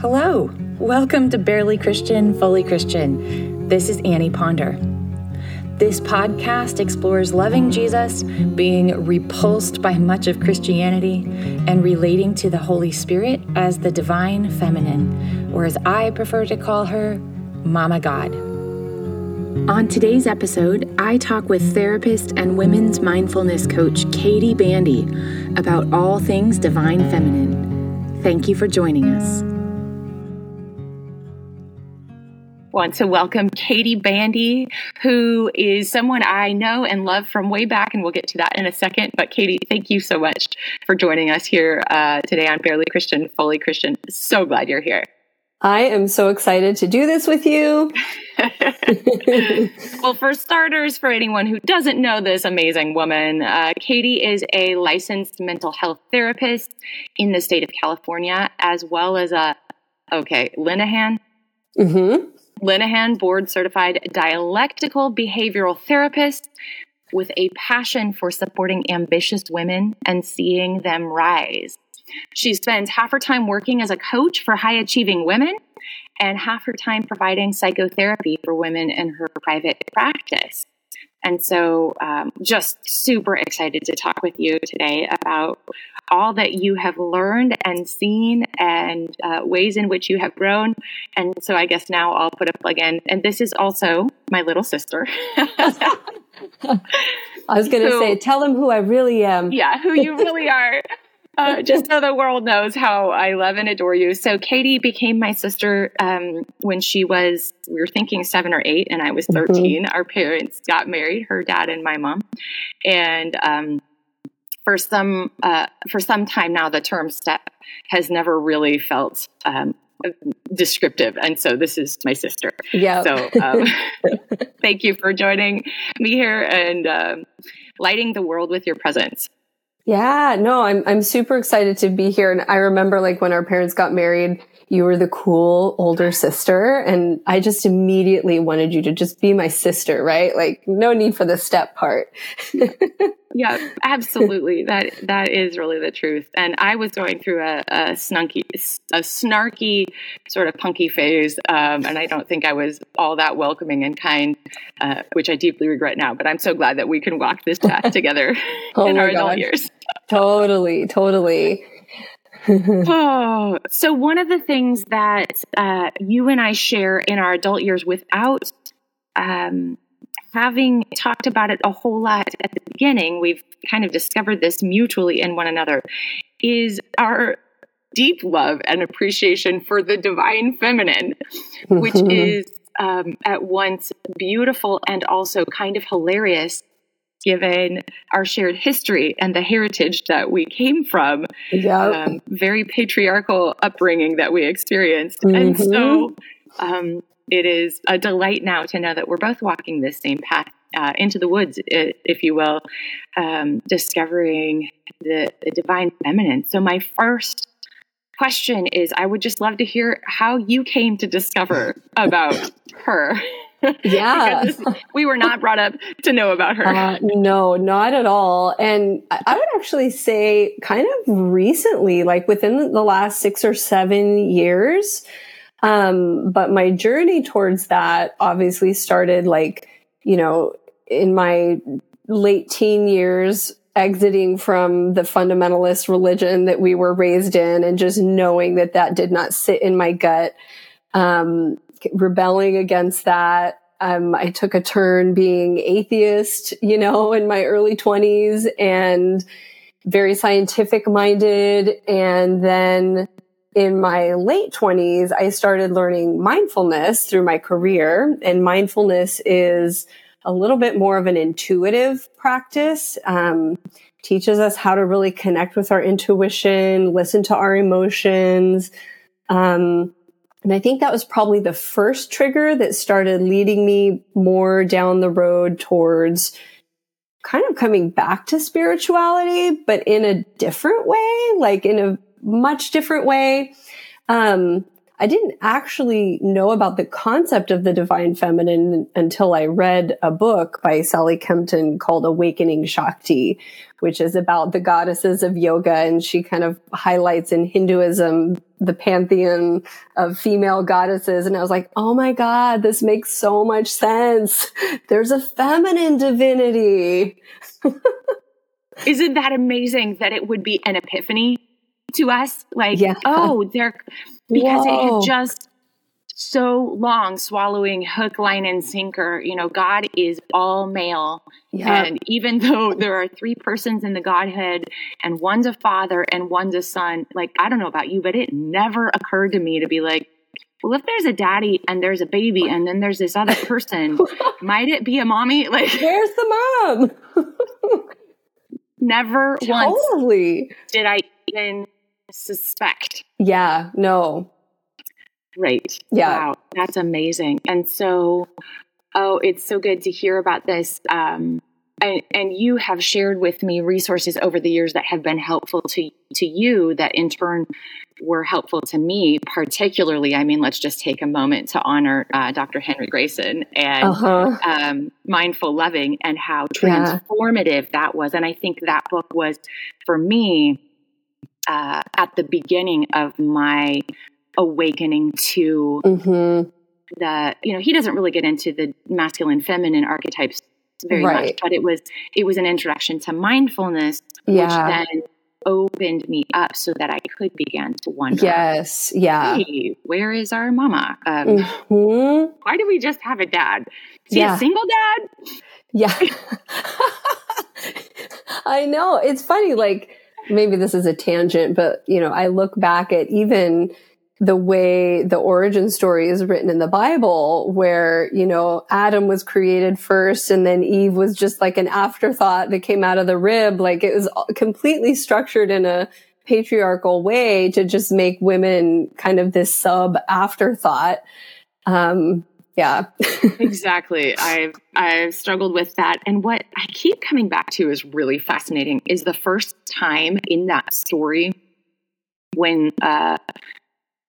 Hello, welcome to Barely Christian, Fully Christian. This is Anni Ponder. This podcast explores loving Jesus, being repulsed by much of Christianity, and relating to the Holy Spirit as the divine feminine, or as I prefer to call her, Mama God. On today's episode, I talk with therapist and women's mindfulness coach Katy Bandy about all things divine feminine. Thank you for joining us. Want to welcome Katy Bandy, who is someone I know and love from way back, and we'll get to that in a second. But Katy, thank you so much for joining us here uh, today on Barely Christian, Fully Christian. So glad you're here. I am so excited to do this with you. well, for starters, for anyone who doesn't know this amazing woman, uh, Katy is a licensed mental health therapist in the state of California, as well as a, okay, Linehan. Mm-hmm. Linehan board certified dialectical behavioral therapist with a passion for supporting ambitious women and seeing them rise. She spends half her time working as a coach for high achieving women and half her time providing psychotherapy for women in her private practice. And so, um, just super excited to talk with you today about all that you have learned and seen and uh, ways in which you have grown. And so, I guess now I'll put a plug in. And this is also my little sister. I was going to say, tell them who I really am. Yeah, who you really are. Uh, just so the world knows how I love and adore you. So Katie became my sister um, when she was, we were thinking seven or eight, and I was mm-hmm. 13. Mm-hmm. Our parents got married, her dad and my mom. And um, for some uh, for some time now, the term step has never really felt um, descriptive. And so this is my sister. Yeah. So um, thank you for joining me here and um, lighting the world with your presence. Yeah, no, I'm I'm super excited to be here. And I remember like when our parents got married, you were the cool older sister, and I just immediately wanted you to just be my sister, right? Like no need for the step part. yeah, absolutely. That that is really the truth. And I was going through a, a snunky, a snarky, sort of punky phase, um, and I don't think I was all that welcoming and kind, uh, which I deeply regret now. But I'm so glad that we can walk this path together oh in our adult years. totally, totally. oh, so one of the things that uh, you and I share in our adult years without um, having talked about it a whole lot at the beginning, we've kind of discovered this mutually in one another, is our deep love and appreciation for the divine feminine, which is um, at once beautiful and also kind of hilarious given our shared history and the heritage that we came from, yep. um, very patriarchal upbringing that we experienced. Mm-hmm. And so um, it is a delight now to know that we're both walking this same path uh, into the woods, if you will, um, discovering the, the divine feminine. So, my first question is I would just love to hear how you came to discover about her. Yeah. we were not brought up to know about her. Uh, no, not at all. And I would actually say kind of recently, like within the last six or seven years. Um, but my journey towards that obviously started like, you know, in my late teen years, exiting from the fundamentalist religion that we were raised in and just knowing that that did not sit in my gut. Um, rebelling against that. Um, I took a turn being atheist, you know, in my early 20s and very scientific minded. And then in my late 20s, I started learning mindfulness through my career. And mindfulness is a little bit more of an intuitive practice. Um, teaches us how to really connect with our intuition, listen to our emotions. Um, and I think that was probably the first trigger that started leading me more down the road towards kind of coming back to spirituality, but in a different way, like in a much different way. Um, I didn't actually know about the concept of the divine feminine until I read a book by Sally Kempton called Awakening Shakti, which is about the goddesses of yoga. And she kind of highlights in Hinduism the pantheon of female goddesses. And I was like, oh my God, this makes so much sense. There's a feminine divinity. Isn't that amazing that it would be an epiphany to us? Like, yeah. oh, they're because Whoa. it had just so long swallowing hook, line, and sinker. You know, God is all male. And even though there are three persons in the Godhead and one's a father and one's a son, like, I don't know about you, but it never occurred to me to be like, well, if there's a daddy and there's a baby and then there's this other person, might it be a mommy? Like, where's the mom? never totally. once did I even suspect. Yeah, no. Right. Yeah. Wow. That's amazing. And so, oh, it's so good to hear about this. Um, and, and you have shared with me resources over the years that have been helpful to to you that in turn were helpful to me particularly i mean let's just take a moment to honor uh, dr henry grayson and uh-huh. um, mindful loving and how transformative yeah. that was and i think that book was for me uh, at the beginning of my awakening to mm-hmm. the you know he doesn't really get into the masculine feminine archetypes very right. much but it was it was an introduction to mindfulness yeah. which then opened me up so that I could begin to wonder. Yes, yeah. Hey, where is our mama? Um, mm-hmm. Why do we just have a dad? Is yeah. he a single dad? Yeah. I know. It's funny. Like maybe this is a tangent, but you know, I look back at even the way the origin story is written in the Bible, where, you know, Adam was created first and then Eve was just like an afterthought that came out of the rib. Like it was completely structured in a patriarchal way to just make women kind of this sub afterthought. Um, yeah. exactly. I've I've struggled with that. And what I keep coming back to is really fascinating is the first time in that story when uh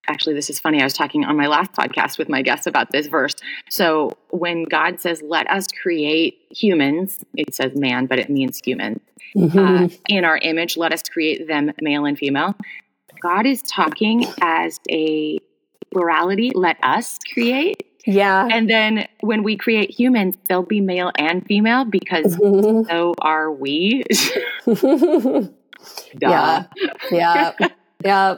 actually this is funny. I was talking on my last podcast with my guests about this verse. So when god says let us create humans it says man but it means human mm-hmm. uh, in our image let us create them male and female. God is talking as a plurality let us create. Yeah. And then when we create humans they'll be male and female because mm-hmm. so are we. Yeah. Yeah yeah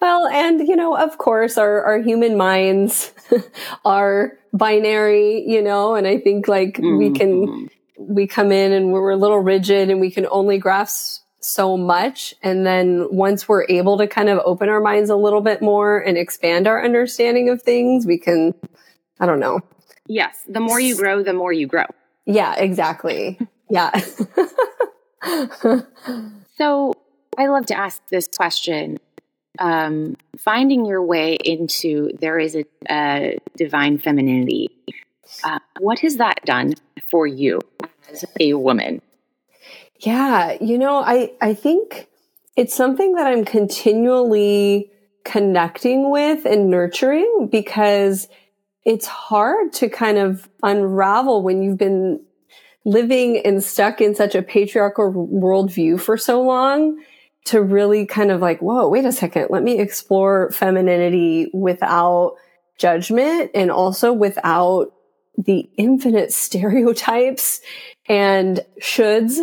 well, and you know, of course, our, our human minds are binary, you know, and I think like mm-hmm. we can, we come in and we're a little rigid and we can only grasp so much. And then once we're able to kind of open our minds a little bit more and expand our understanding of things, we can, I don't know. Yes. The more you grow, the more you grow. Yeah, exactly. yeah. so I love to ask this question um, finding your way into there is a, a divine femininity. Uh, what has that done for you as a woman? Yeah, you know, I I think it's something that I'm continually connecting with and nurturing because it's hard to kind of unravel when you've been living and stuck in such a patriarchal worldview for so long to really kind of like, whoa, wait a second. Let me explore femininity without judgment and also without the infinite stereotypes and shoulds,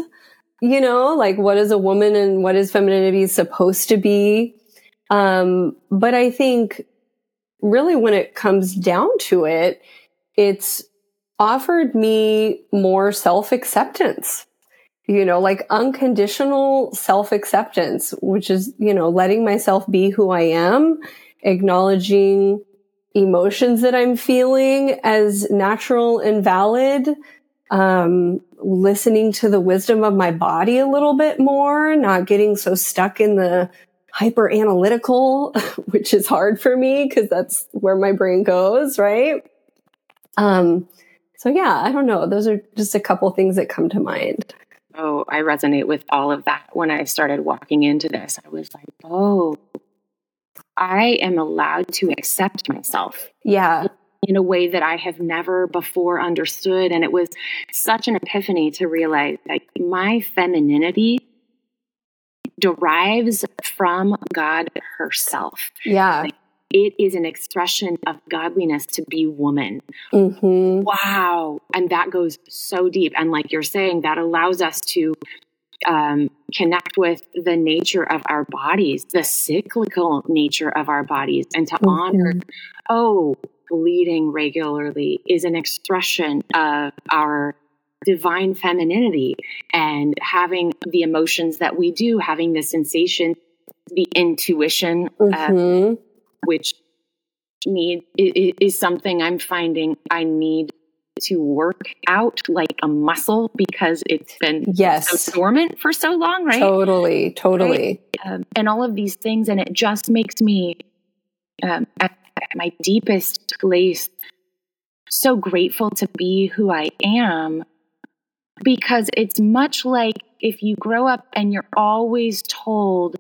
you know, like what is a woman and what is femininity supposed to be. Um, but I think really when it comes down to it, it's offered me more self acceptance you know, like unconditional self acceptance, which is, you know, letting myself be who I am, acknowledging emotions that I'm feeling as natural and valid, um, listening to the wisdom of my body a little bit more, not getting so stuck in the hyper analytical, which is hard for me because that's where my brain goes, right? Um, so yeah, I don't know. Those are just a couple things that come to mind. Oh, I resonate with all of that. When I started walking into this, I was like, oh, I am allowed to accept myself. Yeah. In a way that I have never before understood. And it was such an epiphany to realize that my femininity derives from God herself. Yeah. Like, it is an expression of godliness to be woman. Mm-hmm. Wow. And that goes so deep. And like you're saying, that allows us to um, connect with the nature of our bodies, the cyclical nature of our bodies, and to mm-hmm. honor, oh, bleeding regularly is an expression of our divine femininity and having the emotions that we do, having the sensation, the intuition, mm-hmm. Which need is something I'm finding I need to work out like a muscle because it's been yes so dormant for so long, right? Totally, totally, right? Um, and all of these things, and it just makes me um, at, at my deepest place so grateful to be who I am because it's much like if you grow up and you're always told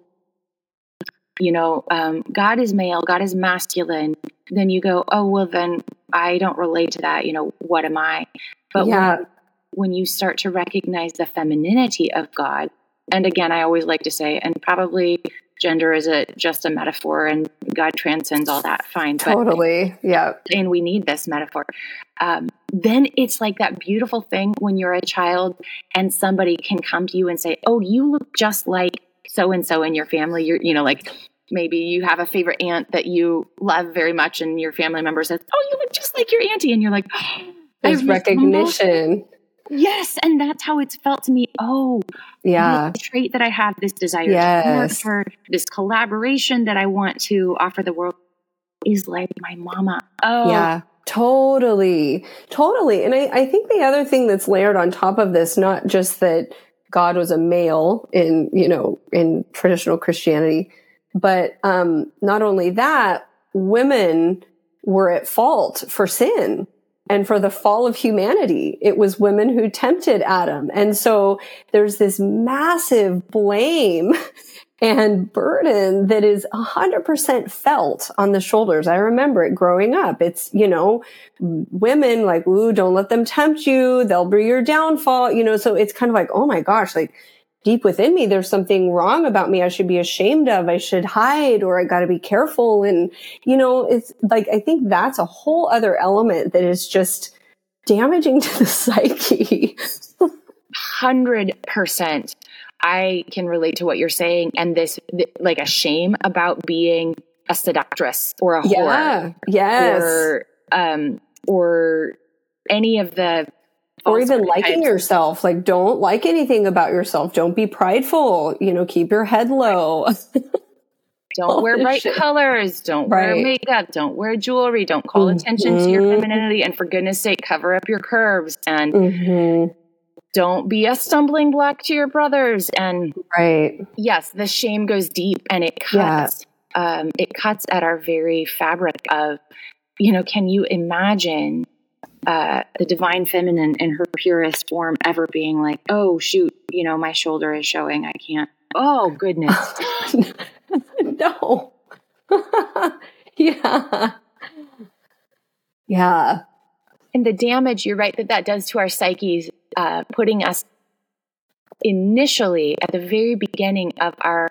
you know, um, God is male, God is masculine, then you go, oh, well, then I don't relate to that. You know, what am I? But yeah. when, when you start to recognize the femininity of God, and again, I always like to say, and probably gender is a just a metaphor and God transcends all that. Fine. Totally. But, yeah. And we need this metaphor. Um, then it's like that beautiful thing when you're a child and somebody can come to you and say, Oh, you look just like so and so in your family. You're, you know, like maybe you have a favorite aunt that you love very much, and your family member says, "Oh, you look just like your auntie," and you're like, "There's recognition." Yes, and that's how it's felt to me. Oh, yeah, the trait that I have, this desire yes. to work for, this collaboration that I want to offer the world is like my mama. Oh, yeah. Totally. Totally. And I, I think the other thing that's layered on top of this, not just that God was a male in, you know, in traditional Christianity. But um, not only that, women were at fault for sin and for the fall of humanity. It was women who tempted Adam. And so there's this massive blame and burden that is 100% felt on the shoulders. I remember it growing up. It's, you know, women like, ooh, don't let them tempt you. They'll be your downfall. You know, so it's kind of like, oh my gosh, like deep within me, there's something wrong about me I should be ashamed of. I should hide or I got to be careful. And, you know, it's like, I think that's a whole other element that is just damaging to the psyche. Hundred percent. I can relate to what you're saying and this like a shame about being a seductress or a yeah, whore. Yes. Or um or any of the or even liking yourself. Like don't like anything about yourself. Don't be prideful. You know, keep your head low. don't wear bright shit. colors. Don't right. wear makeup. Don't wear jewelry. Don't call mm-hmm. attention to your mm-hmm. femininity. And for goodness sake, cover up your curves and mm-hmm don't be a stumbling block to your brothers. And right. yes the shame goes deep and it cuts yeah. um, it cuts at our very fabric of you know can you imagine uh, the divine feminine in her purest form ever being like oh shoot you know my shoulder is showing. I can't. Oh goodness. No. Yeah. Yeah. And the damage you're right that that does to our psyches uh, putting us initially at the very beginning of our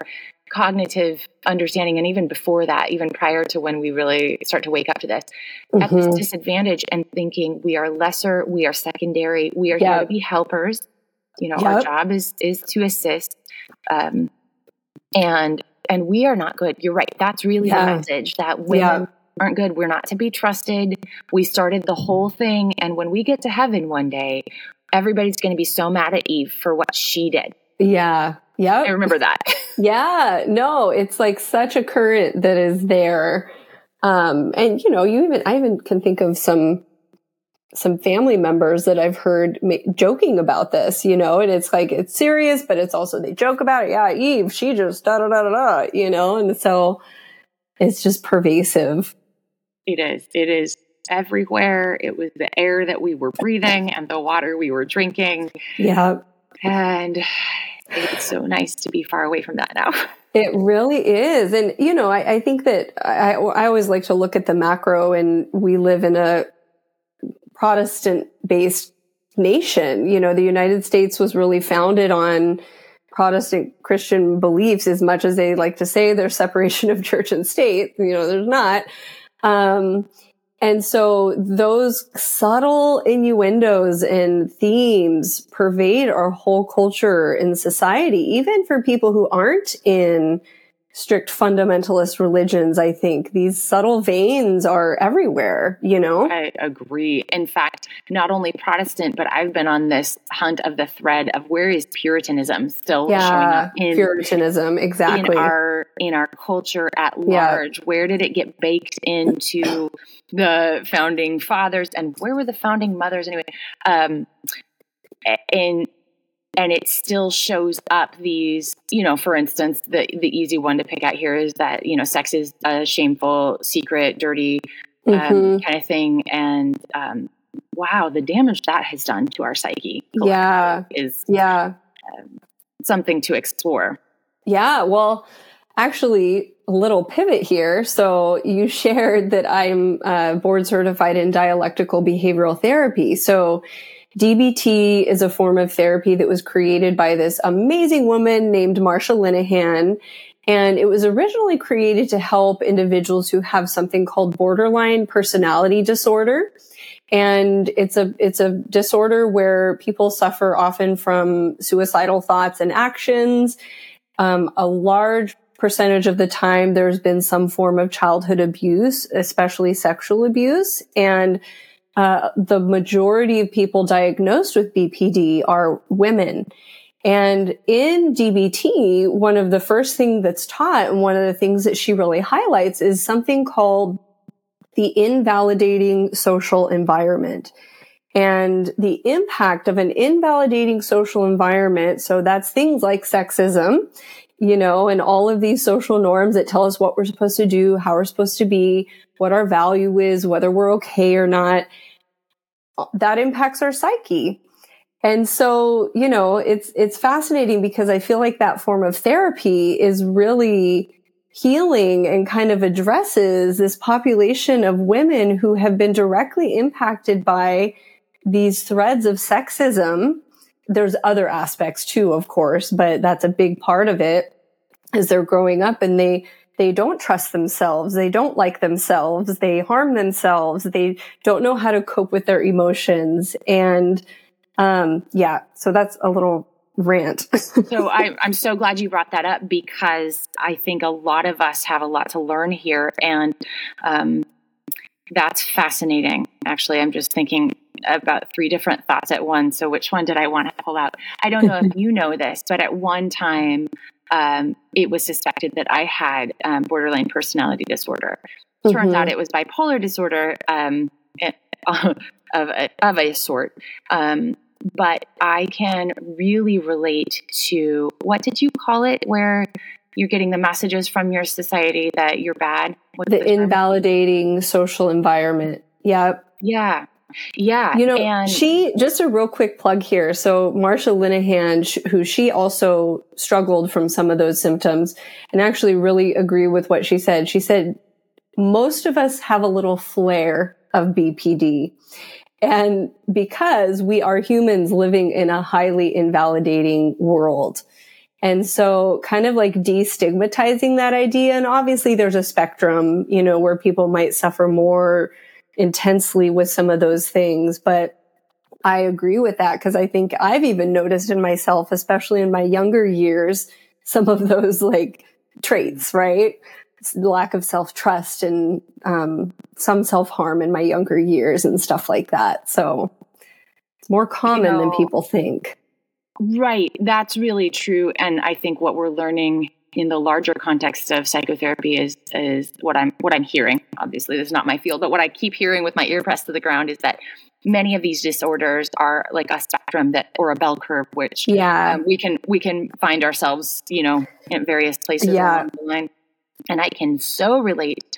cognitive understanding and even before that even prior to when we really start to wake up to this mm-hmm. at this mm-hmm. disadvantage and thinking we are lesser we are secondary we are yep. here to be helpers you know yep. our job is is to assist um, and and we are not good you're right that's really yeah. the message that women yeah. aren't good we're not to be trusted we started the whole thing and when we get to heaven one day everybody's going to be so mad at Eve for what she did. Yeah. Yeah. I remember that. yeah. No, it's like such a current that is there. Um, and you know, you even, I even can think of some, some family members that I've heard ma- joking about this, you know, and it's like, it's serious, but it's also, they joke about it. Yeah. Eve, she just da da da da da, you know, and so it's just pervasive. It is. It is everywhere. It was the air that we were breathing and the water we were drinking. Yeah. And it's so nice to be far away from that now. It really is. And, you know, I, I think that I, I always like to look at the macro and we live in a Protestant based nation. You know, the United States was really founded on Protestant Christian beliefs as much as they like to say there's separation of church and state. You know, there's not. Um, and so those subtle innuendos and themes pervade our whole culture in society, even for people who aren't in strict fundamentalist religions, I think these subtle veins are everywhere, you know? I agree. In fact, not only Protestant, but I've been on this hunt of the thread of where is Puritanism still yeah, showing up in Puritanism, exactly. In our in our culture at large. Yeah. Where did it get baked into the founding fathers and where were the founding mothers anyway? Um and and it still shows up these you know for instance the the easy one to pick out here is that you know sex is a shameful secret dirty um, mm-hmm. kind of thing. And um, wow the damage that has done to our psyche yeah. is yeah. um, something to explore. Yeah. Well actually a little pivot here. So you shared that i'm uh, board certified in dialectical behavioral therapy. So DBT is a form of therapy that was created by this amazing woman named Marsha Linehan. And it was originally created to help individuals who have something called borderline personality disorder. And it's a, it's a disorder where people suffer often from suicidal thoughts and actions. Um, a large percentage of the time, there's been some form of childhood abuse, especially sexual abuse. And uh, the majority of people diagnosed with BPD are women. And in DBT, one of the first things that's taught and one of the things that she really highlights is something called the invalidating social environment and the impact of an invalidating social environment. So that's things like sexism, you know, and all of these social norms that tell us what we're supposed to do, how we're supposed to be, what our value is, whether we're okay or not that impacts our psyche. And so, you know, it's, it's fascinating because I feel like that form of therapy is really healing and kind of addresses this population of women who have been directly impacted by these threads of sexism. There's other aspects too, of course, but that's a big part of it as they're growing up and they they don't trust themselves. They don't like themselves. They harm themselves. They don't know how to cope with their emotions. And, um, yeah, so that's a little rant. so I, I'm so glad you brought that up because I think a lot of us have a lot to learn here. And, um, that's fascinating. Actually, I'm just thinking about three different thoughts at once. So, which one did I want to pull out? I don't know if you know this, but at one time, um, it was suspected that I had um, borderline personality disorder. Turns mm-hmm. out it was bipolar disorder um, eh, of, a, of a sort. Um, but I can really relate to what did you call it? Where you're getting the messages from your society that you're bad. What's the, the invalidating social environment. Yeah. Yeah. Yeah. You know, and she, just a real quick plug here. So Marsha Linehan, who she also struggled from some of those symptoms and actually really agree with what she said. She said, most of us have a little flare of BPD. And because we are humans living in a highly invalidating world. And so kind of like destigmatizing that idea. And obviously there's a spectrum, you know, where people might suffer more intensely with some of those things, but I agree with that because I think I've even noticed in myself, especially in my younger years, some of those like traits, right? lack of self trust and um, some self harm in my younger years and stuff like that. So it's more common you know, than people think. Right. That's really true. And I think what we're learning in the larger context of psychotherapy is is what I'm what I'm hearing. Obviously, this is not my field, but what I keep hearing with my ear pressed to the ground is that many of these disorders are like a spectrum that or a bell curve, which yeah um, we can we can find ourselves, you know, in various places yeah. along the line. And I can so relate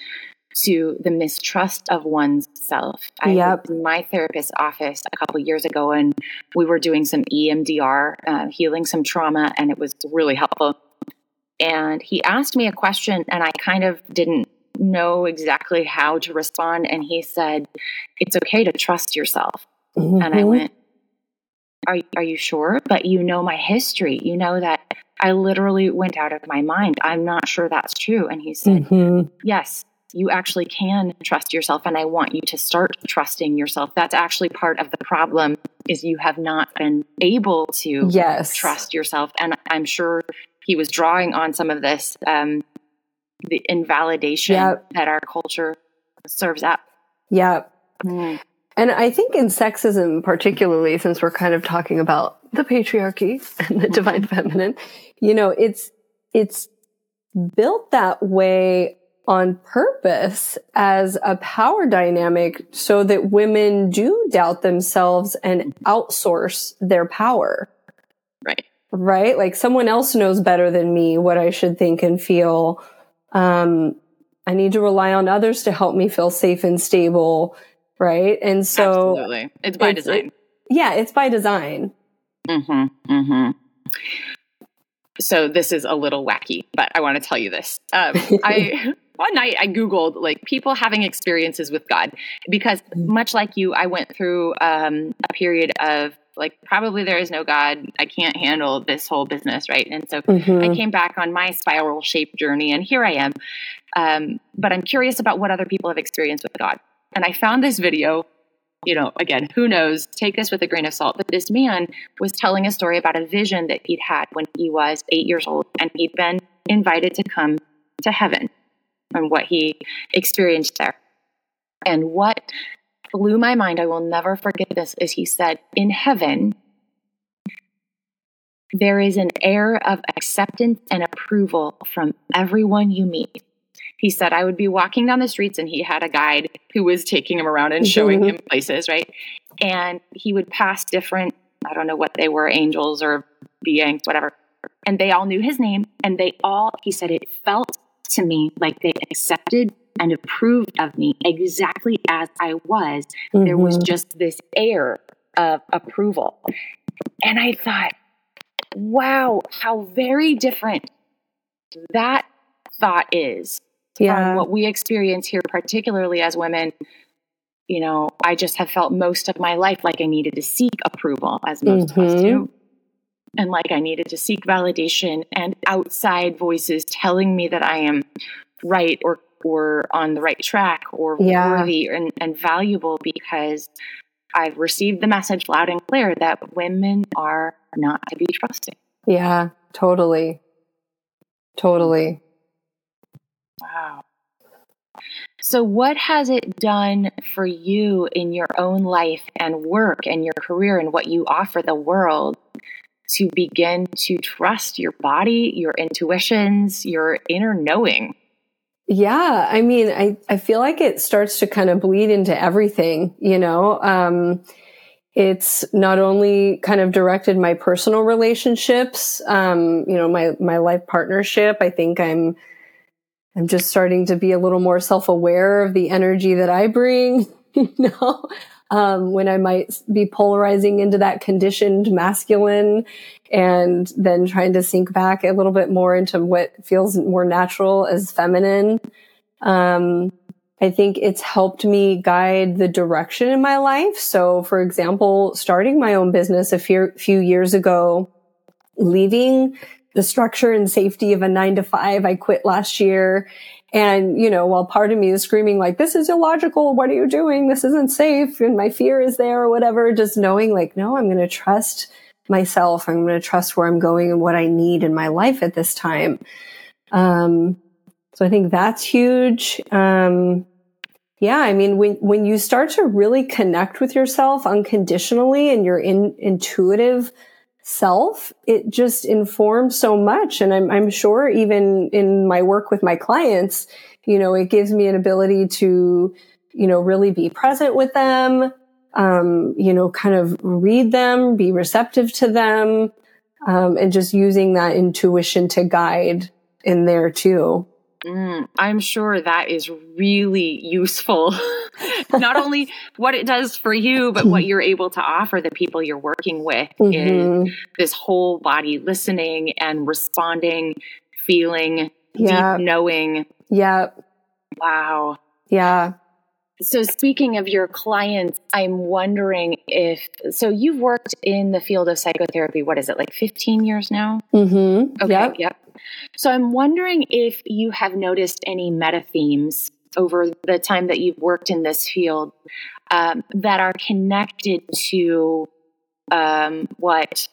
to the mistrust of one's self. I Yep. was in my therapist's office a couple years ago, and we were doing some EMDR, uh, healing some trauma, and it was really helpful. And he asked me a question, and I kind of didn't know exactly how to respond. And he said, It's okay to trust yourself. And I Mhm. went, are, are you sure? But you know my history. You know that I literally went out of my mind. I'm not sure that's true. And he said, Mhm. Yes, you actually can trust yourself. And I want you to start trusting yourself. That's actually part of the problem is you have not been able to Yes. trust yourself. And I'm sure he was drawing on some of this, um, the invalidation Yep. that our culture serves up. Yeah. And I think in sexism, particularly, since we're kind of talking about the patriarchy and the divine feminine, you know, it's, it's built that way on purpose as a power dynamic so that women do doubt themselves and outsource their power, Right. Like someone else knows better than me what I should think and feel. Um, I need to rely on others to help me feel safe and stable. Right. And so, Absolutely. It's by it's- design. yeah, it's by design. Mm-hmm. Mm-hmm. So this is a little wacky, but I want to tell you this. Um, I one night I googled like people having experiences with God because much like you, I went through um, a period of like probably there is no God. I can't handle this whole business, right? And so Mhm. I came back on my spiral shaped journey, and here I am. Um, but I'm curious about what other people have experienced with God. And I found this video. You know, again, who knows? Take this with a grain of salt. But this man was telling a story about a vision that he'd had when he was eight years old, and he'd been invited to come to heaven and what he experienced there. And what blew my mind, I will never forget this, is he said, In heaven, there is an air of acceptance and approval from everyone you meet. He said, I would be walking down the streets and he had a guide who was taking him around and showing Mhm. him places, right? And he would pass different, I don't know what they were, angels or beings, whatever. And they all knew his name. And they all, he said, it felt to me like they accepted and approved of me exactly as I was. There was Mhm. just this air of approval. And I thought, wow, how very different that thought is from what we experience here, particularly as women. You know, I just have felt most of my life like I needed to seek approval, as most of us do. And like I needed to seek validation and outside voices telling me that I am right or or on the right track or Yeah. worthy and, and valuable because I've received the message loud and clear that women are not to be trusted. Yeah, totally. Totally. Wow. So, what has it done for you in your own life and work and your career and what you offer the world to begin to trust your body, your intuitions, your inner knowing? Yeah, I mean, I, I feel like it starts to kind of bleed into everything, you know. Um, it's not only kind of directed my personal relationships, um, you know, my my life partnership. I think I'm I'm just starting to be a little more self aware of the energy that I bring, you know. Um, when I might be polarizing into that conditioned masculine and then trying to sink back a little bit more into what feels more natural as feminine. Um, I think it's helped me guide the direction in my life. So, for example, starting my own business a few, few years ago, leaving the structure and safety of a nine to five, I quit last year. And, you know, while part of me is screaming like, this is illogical. What are you doing? This isn't safe. And my fear is there or whatever, just knowing like, no, I'm going to trust myself. I'm going to trust where I'm going and what I need in my life at this time. Um, so I think that's huge. Um, yeah, I mean, when, when you start to really connect with yourself unconditionally and your in, intuitive self, it just informs so much. And I'm, I'm sure even in my work with my clients, you know, it gives me an ability to, you know, really be present with them, um, you know, kind of read them, be receptive to them, um, and just using that intuition to guide in there too. Mm, I'm sure that is really useful. Not only what it does for you, but what you're able to offer the people you're working with mm-hmm. is this whole body listening and responding, feeling, deep knowing. Yep. Wow. Yeah. So, speaking of your clients, I'm wondering if so you've worked in the field of psychotherapy. What is it like 15 years now? Mm-hmm. Okay. Yep. yep. So, I'm wondering if you have noticed any meta themes over the time that you've worked in this field um, that are connected to um, what?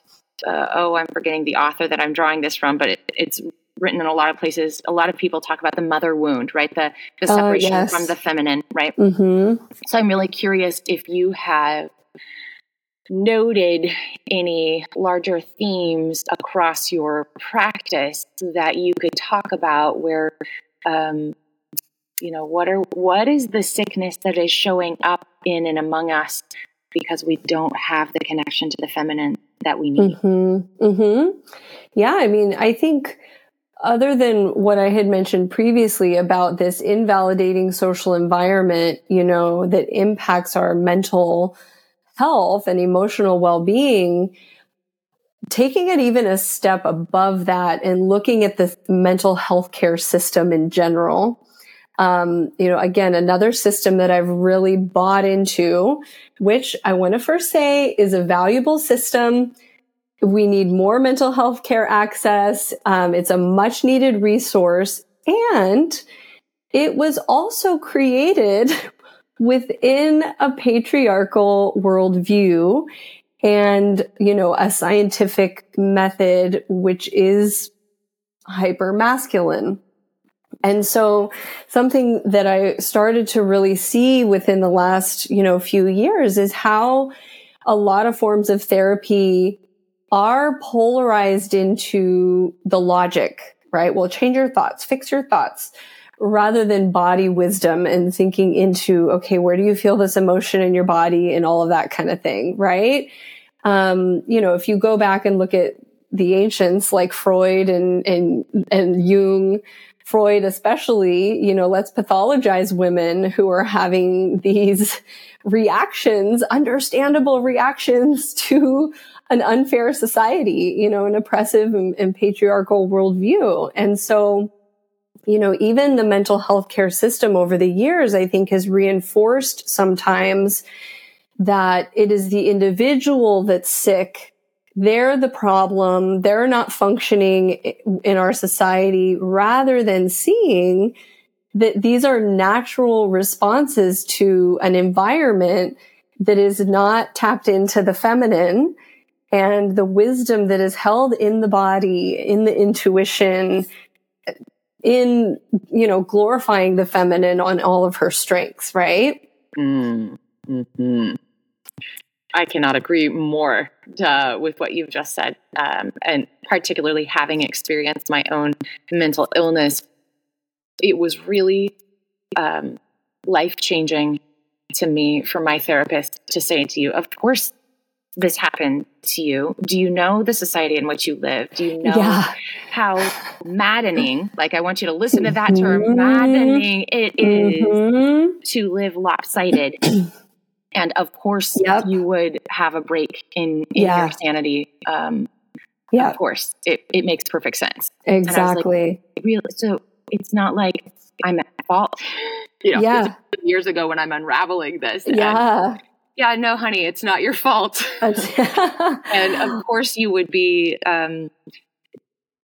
Uh, oh, I'm forgetting the author that I'm drawing this from, but it, it's written in a lot of places. A lot of people talk about the mother wound, right? The the oh, separation yes. from the feminine, right? Mm-hmm. So I'm really curious if you have noted any larger themes across your practice that you could talk about where um, you know what are what is the sickness that is showing up in and among us because we don't have the connection to the feminine that we need mm-hmm. Mm-hmm. yeah i mean i think other than what I had mentioned previously about this invalidating social environment, you know, that impacts our mental health and emotional well-being, taking it even a step above that and looking at the mental health care system in general. Um, you know, again, another system that I've really bought into, which I want to first say is a valuable system we need more mental health care access. Um, it's a much needed resource. And it was also created within a patriarchal worldview and, you know, a scientific method, which is hyper masculine. And so something that I started to really see within the last, you know, few years is how a lot of forms of therapy are polarized into the logic, right? Well, change your thoughts, fix your thoughts rather than body wisdom and thinking into, okay, where do you feel this emotion in your body and all of that kind of thing, right? Um, you know, if you go back and look at the ancients like Freud and, and, and Jung, Freud especially, you know, let's pathologize women who are having these reactions, understandable reactions to an unfair society, you know, an oppressive and, and patriarchal worldview. And so, you know, even the mental health care system over the years, I think has reinforced sometimes that it is the individual that's sick. They're the problem. They're not functioning in our society rather than seeing that these are natural responses to an environment that is not tapped into the feminine and the wisdom that is held in the body, in the intuition, in, you know, glorifying the feminine on all of her strengths, right? Mm, hmm I cannot agree more uh, with what you've just said. Um, and particularly having experienced my own mental illness, it was really um, life changing to me for my therapist to say to you, of course, this happened to you? Do you know the society in which you live? Do you know yeah. how maddening, like I want you to listen to that term, mm-hmm. maddening it is mm-hmm. to live lopsided? and of course, yep. you would have a break in, in yeah. your sanity. Um, yeah. Of course, it, it makes perfect sense. Exactly. Like, really? So it's not like I'm at fault. You know, yeah. years ago when I'm unraveling this. Yeah yeah, no, honey, it's not your fault. and of course, you would be um,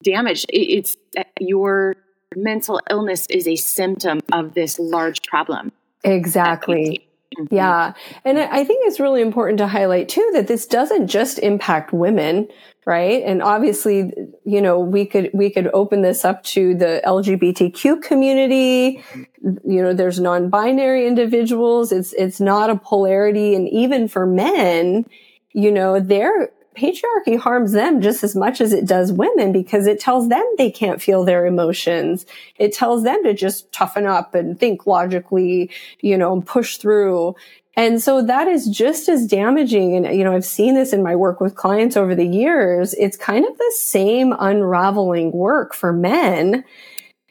damaged. It's uh, your mental illness is a symptom of this large problem. Exactly. Mm-hmm. Yeah. And I think it's really important to highlight too that this doesn't just impact women, right? And obviously, you know, we could, we could open this up to the LGBTQ community. You know, there's non-binary individuals. It's, it's not a polarity. And even for men, you know, their patriarchy harms them just as much as it does women because it tells them they can't feel their emotions. It tells them to just toughen up and think logically, you know, and push through. And so that is just as damaging. And, you know, I've seen this in my work with clients over the years. It's kind of the same unraveling work for men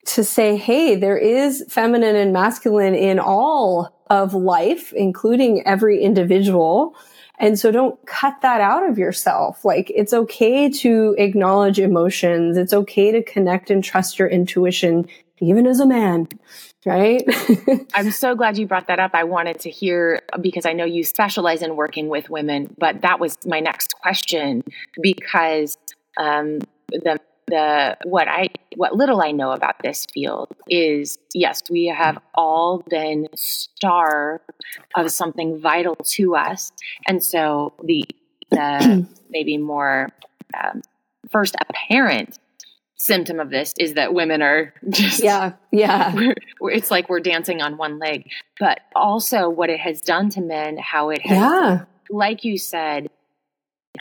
to say, hey, there is feminine and masculine in all of life, including every individual. And so don't cut that out of yourself. Like it's okay to acknowledge emotions. It's okay to connect and trust your intuition, even as a man. Right. I'm so glad you brought that up. I wanted to hear because I know you specialize in working with women, but that was my next question because um, the the what I what little I know about this field is yes, we have all been starved of something vital to us, and so the the maybe more um, first apparent symptom of this is that women are just yeah yeah. it's like we're dancing on one leg. But also what it has done to men how it has yeah. like you said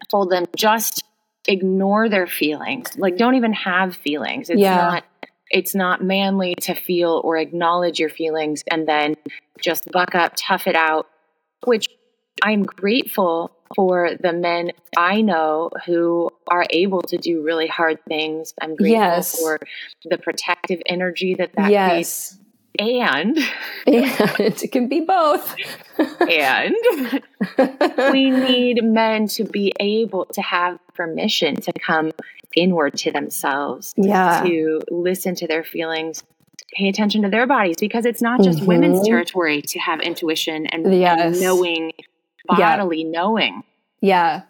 told them just ignore their feelings. Like don't even have feelings. It's Yeah. not it's not manly to feel or acknowledge your feelings and then just buck up, tough it out, which I'm grateful for the men I know who are able to do really hard things. I'm grateful Yes. for the protective energy that that creates. And and it can be both and we need men to be able to have permission to come inward to themselves, yeah to listen to their feelings, pay attention to their bodies, because it's not just women's Mhm. territory to have intuition and, and Yes. knowing, Yeah. bodily knowing. Yeah.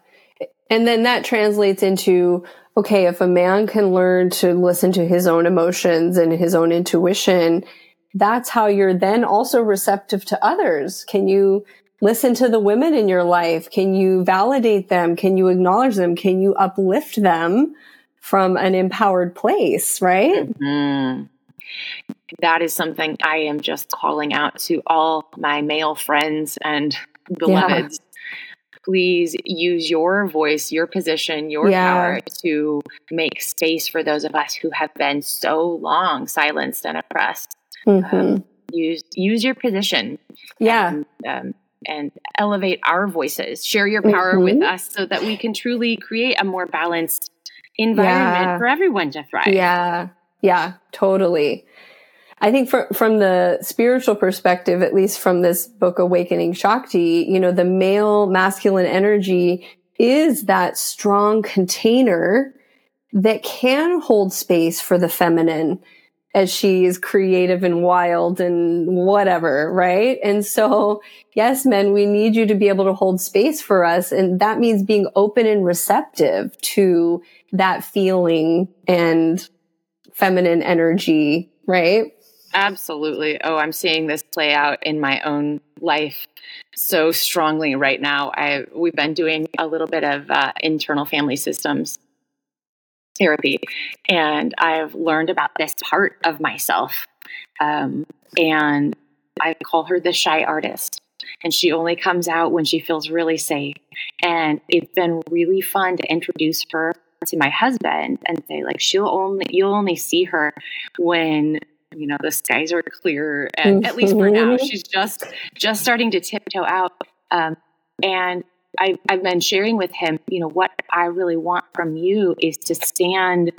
And then that translates into okay, if a man can learn to listen to his own emotions and his own intuition, that's how you're then also receptive to others. Can you listen to the women in your life? Can you validate them? Can you acknowledge them? Can you uplift them from an empowered place, right? Mm. That is something I am just calling out to all my male friends and beloveds. Please use your voice, your position, your Yeah. power to make space for those of us who have been so long silenced and oppressed. Mhm. Use use your position. yeah. And, um, and elevate our voices. Share your power with Mhm. us so that we can truly create a more balanced environment Yeah. for everyone to thrive. Yeah. Yeah, totally. I think from from the spiritual perspective, at least from this book, Awakening Shakti, you know, the male masculine energy is that strong container that can hold space for the feminine as she is creative and wild and whatever, right? And so, yes, men, we need you to be able to hold space for us. And that means being open and receptive to that feeling and feminine energy, right? Absolutely. Oh, I'm seeing this play out in my own life so strongly right now. I we've been doing a little bit of uh, internal family systems therapy, and I've learned about this part of myself. Um, and I call her the shy artist. And she only comes out when she feels really safe. And it's been really fun to introduce her to my husband and say, like, she'll only you'll only see her when you know the skies are clear and at least for now she's just just starting to tiptoe out um, and I, i've been sharing with him you know what i really want from you is to stand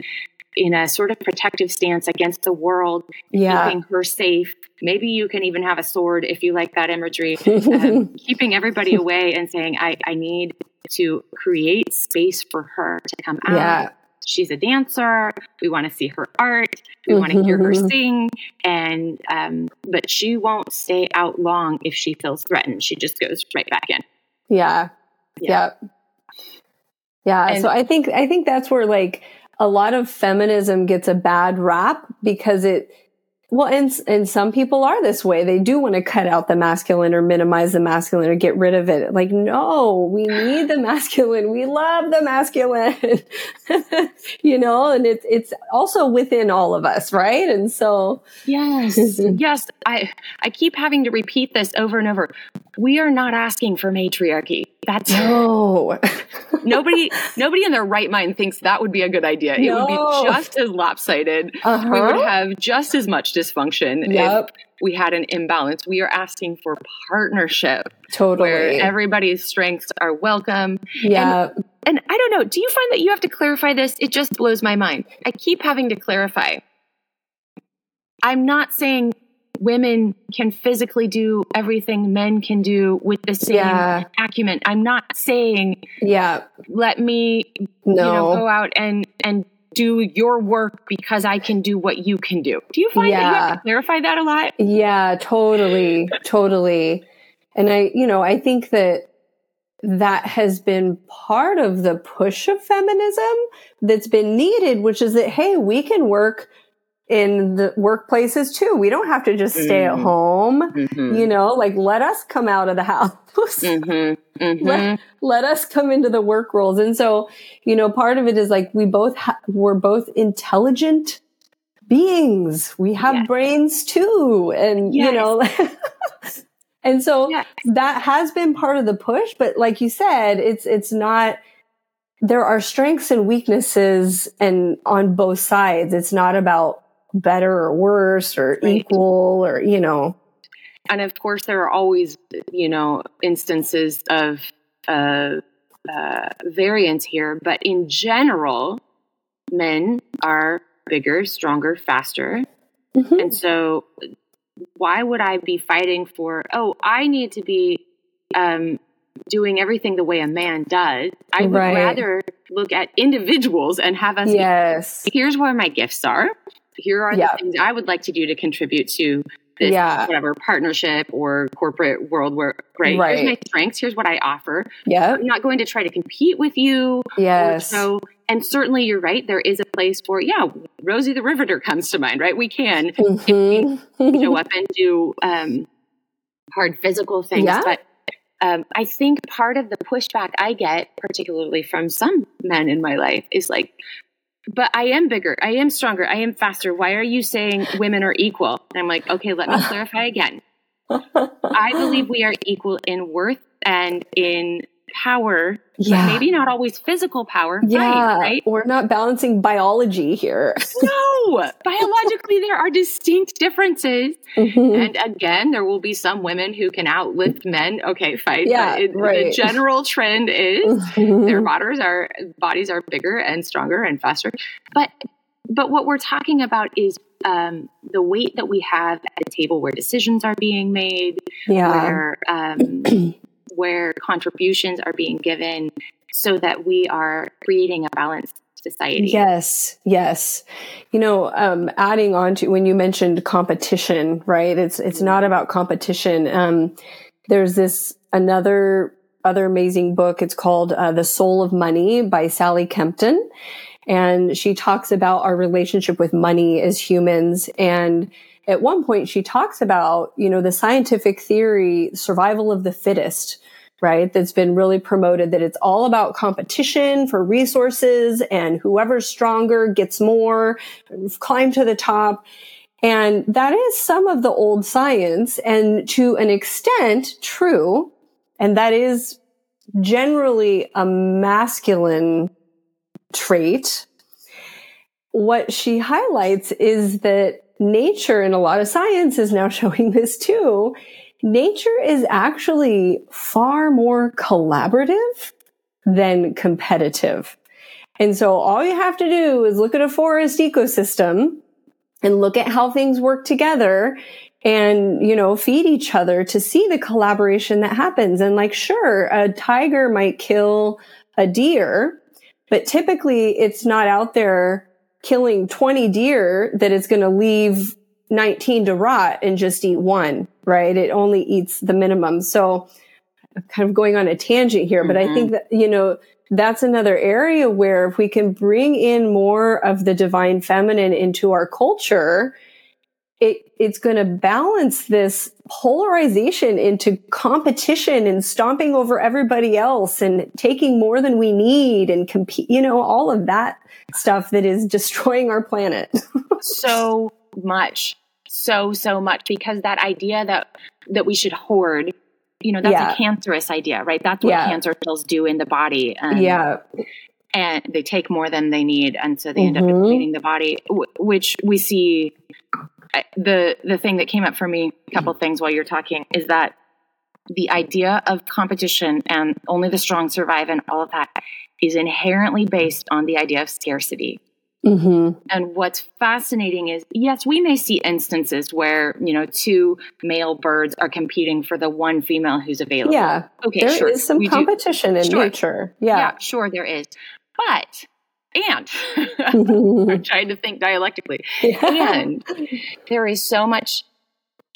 in a sort of protective stance against the world Yeah. keeping her safe maybe you can even have a sword if you like that imagery um, keeping everybody away and saying I, I need to create space for her to come out yeah. she's a dancer. We want to see her art. We want to hear her Mhm. sing. And, um, but she won't stay out long if she feels threatened. She just goes right back in. Yeah. Yeah. Yeah. Yeah. And- so I think, I think that's where like a lot of feminism gets a bad rap because it, well, and, and some people are this way. They do want to cut out the masculine or minimize the masculine or get rid of it. Like, no, we need the masculine. We love the masculine, you know, and it's, it's also within all of us. Right. And so, Yes. yes. I, I keep having to repeat this over and over. We are not asking for matriarchy. That's no, nobody, nobody in their right mind thinks that would be a good idea. It would be just as lopsided. uh-huh. We would have just as much dysfunction if Yep. we had an imbalance. We are asking for partnership. totally. where everybody's strengths are welcome. yeah. And I don't know, do you find that you have to clarify this? It just blows my mind. I keep having to clarify. I'm not saying women can physically do everything men can do with the same Yeah. acumen. I'm not saying Yeah. let me No. you know go out and and do your work because I can do what you can do. Do you find that you have to clarify that a lot? Yeah, totally, totally. And I, you know, I think that that has been part of the push of feminism that's been needed, which is that, hey, we can work in the workplaces too. We don't have to just stay at Mhm. home. Mm-hmm. You know, like let us come out of the house. Mm-hmm. Mm-hmm. let, let us come into the work roles. And so, you know, part of it is like we both ha- we're both intelligent beings. We have Yes. brains too, and you know. and so Yes. that has been part of the push, but like you said, it's it's not there are strengths and weaknesses and on both sides. It's not about better or worse or Right. equal or you know. and of course there are always you know instances of uh, uh, variance here but in general men are bigger stronger faster Mhm. and so why would i be fighting for oh i need to be um, doing everything the way a man does i would Right. rather look at individuals and have us Yes. here's where my gifts are. Here are Yeah. the things I would like to do to contribute to this Yeah. whatever partnership or corporate world where right, Right. here's my strengths, here's what I offer. Yeah. I'm not going to try to compete with you. Yes. So and certainly you're right, there is a place for yeah, Rosie the Riveter comes to mind, right? We can Mhm. show up and do um, hard physical things. Yeah. But um, I think part of the pushback I get, particularly from some men in my life, is like, but I am bigger, I am stronger, I am faster. Why are you saying women are equal? And I'm like, okay, let me clarify again. I believe we are equal in worth and in power, yeah. but maybe not always physical power. yeah. Right, right? We're not balancing biology here. No, biologically, there are distinct differences. Mhm. And again, there will be some women who can outlift men. Okay, fine. Yeah, but it, the general trend is their bodies are bodies are bigger and stronger and faster. But but what we're talking about is um, the weight that we have at the table where decisions are being made, yeah. where um, where contributions are being given, so that we are creating a balanced society. Yes, yes. You know, um, adding on to when you mentioned competition, right? It's it's not about competition. Um, there's this another other amazing book. It's called uh, The Soul of Money by Sally Kempton, and she talks about our relationship with money as humans. And at one point, she talks about you know the scientific theory, survival of the fittest right? That's been really promoted that it's all about competition for resources and whoever's stronger gets more, climb to the top. And that is some of the old science and to an extent true. And that is generally a masculine trait. What she highlights is that nature and a lot of science is now showing this too nature is actually far more collaborative than competitive. And so all you have to do is look at a forest ecosystem and look at how things work together and, you know, feed each other to see the collaboration that happens. And like, sure, a tiger might kill a deer, but typically it's not out there killing 20 deer that it's going to leave 19 to rot and just eat one, right? It only eats the minimum. So I'm kind of going on a tangent here, but I Mhm. think that, you know, that's another area where if we can bring in more of the divine feminine into our culture, it, it's going to balance this polarization into competition and stomping over everybody else and taking more than we need and compete, you know, all of that stuff that is destroying our planet. so much so so much because that idea that that we should hoard you know that's Yeah. a cancerous idea right that's what Yeah. cancer cells do in the body and, yeah. and they take more than they need and so they end up Mhm. depleting the body which we see I- the the thing that came up for me a couple things while you're talking is that the idea of competition and only the strong survive and all of that is inherently based on the idea of scarcity Mm-hmm. And what's fascinating is, yes, we may see instances where you know two male birds are competing for the one female who's available. Yeah, okay, there sure. is some we competition do. in sure. nature. Yeah. yeah, sure, there is. But and I'm trying to think dialectically. Yeah. And there is so much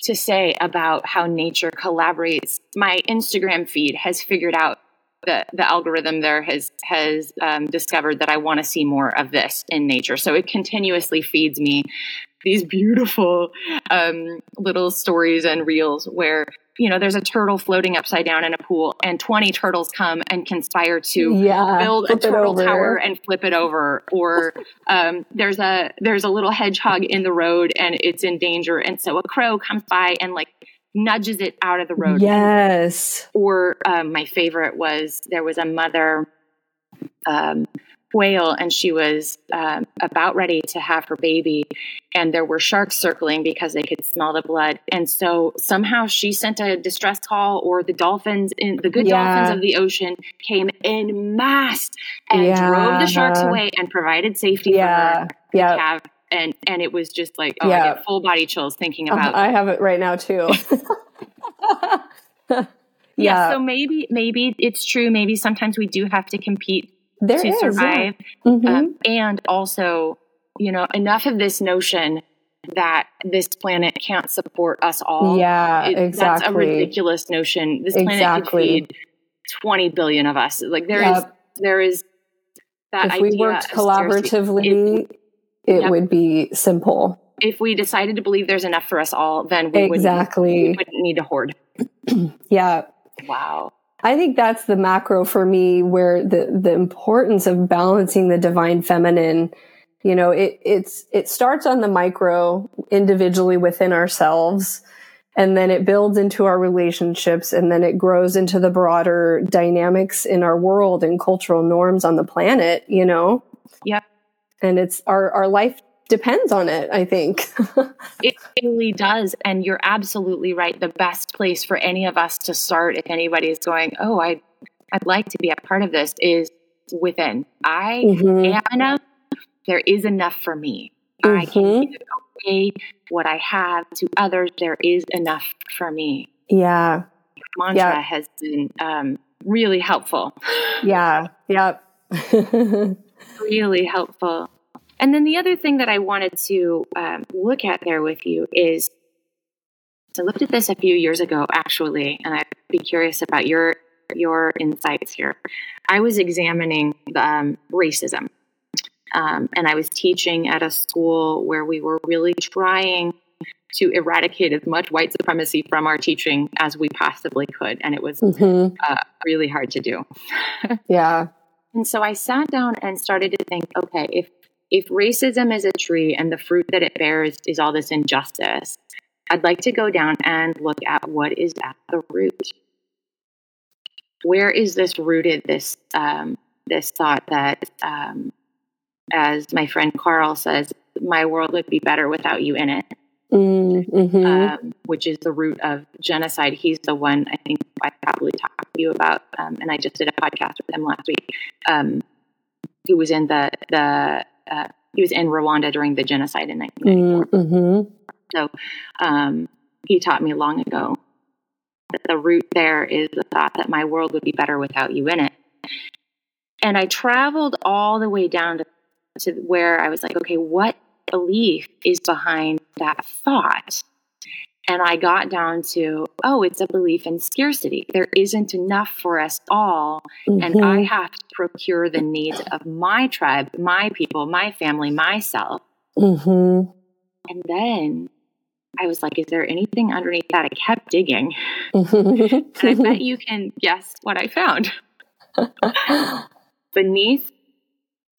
to say about how nature collaborates. My Instagram feed has figured out the, the algorithm there has has um, discovered that I want to see more of this in nature. So it continuously feeds me these beautiful um, little stories and reels where you know there's a turtle floating upside down in a pool and 20 turtles come and conspire to yeah, build a turtle tower and flip it over. Or um, there's a there's a little hedgehog in the road and it's in danger. And so a crow comes by and like nudges it out of the road. Yes. Or um, my favorite was there was a mother um, whale and she was um, about ready to have her baby and there were sharks circling because they could smell the blood and so somehow she sent a distress call or the dolphins in the good yeah. dolphins of the ocean came in mass and yeah. drove the sharks away and provided safety yeah. for her yeah. have and and it was just like oh, yeah. I get full body chills thinking uh, about. Uh, I have it right now too. yeah. yeah. So maybe maybe it's true. Maybe sometimes we do have to compete there to is, survive, yeah. mm-hmm. um, and also you know enough of this notion that this planet can't support us all. Yeah, it, exactly. That's a ridiculous notion. This planet exactly. could feed twenty billion of us. Like there yep. is, there is that if we worked collaboratively it yep. would be simple. If we decided to believe there's enough for us all, then we exactly wouldn't, we wouldn't need to hoard. yeah. Wow. I think that's the macro for me where the the importance of balancing the divine feminine you know it it's it starts on the micro individually within ourselves and then it builds into our relationships and then it grows into the broader dynamics in our world and cultural norms on the planet you know yep and it's our our life depends on it i think. It really does. And you're absolutely right. The best place for any of us to start if anybody is going oh i i'd like to be a part of this is within. I mm-hmm. am enough. There is enough for me. Mm-hmm. i can mm-hmm. give away what i have to others. There is enough for me. Yeah. Mantra yeah. has been um, really helpful. Yeah. Yep really helpful and then the other thing that I wanted to um, look at there with you is I looked at this a few years ago, actually, and I'd be curious about your your insights here. I was examining um, racism, um, and I was teaching at a school where we were really trying to eradicate as much white supremacy from our teaching as we possibly could, and it was mm-hmm. uh, really hard to do. yeah. And so I sat down and started to think, okay, if if racism is a tree and the fruit that it bears is all this injustice, I'd like to go down and look at what is at the root. Where is this rooted? This um, this thought that, um, as my friend Carl says, my world would be better without you in it. Mm-hmm. Um, which is the root of genocide. He's the one I think I probably talked you about, um, and I just did a podcast with him last week. Um, who was in the the uh, he was in Rwanda during the genocide in 1994. Mm-hmm. So um, he taught me long ago that the root there is the thought that my world would be better without you in it. And I traveled all the way down to, to where I was like, okay, what belief is behind that thought? And I got down to, oh, it's a belief in scarcity. There isn't enough for us all. Mm-hmm. And I have to procure the needs of my tribe, my people, my family, myself. Mm-hmm. And then I was like, is there anything underneath that? I kept digging. Mm-hmm. and I bet you can guess what I found. Beneath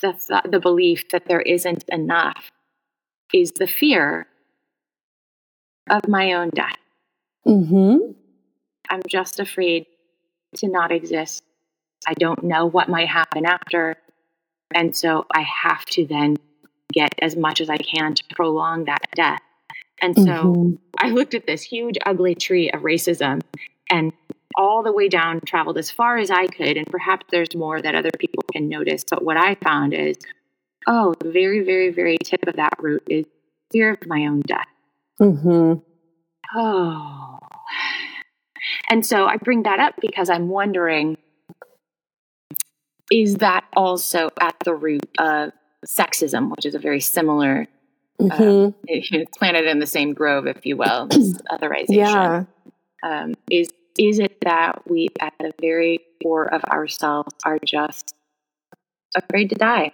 the, th- the belief that there isn't enough is the fear of my own death. Mm-hmm. I'm just afraid to not exist. I don't know what might happen after. And so I have to then get as much as I can to prolong that death. And so mm-hmm. I looked at this huge, ugly tree of racism and all the way down, traveled as far as I could. And perhaps there's more that other people can notice. But what I found is Oh, the very, very, very tip of that root is fear of my own death. Mm-hmm. Oh. And so I bring that up because I'm wondering is that also at the root of sexism, which is a very similar, Mm-hmm. uh, planted in the same grove, if you will, this otherization. yeah. Um, is is it that we, at the very core of ourselves, are just afraid to die?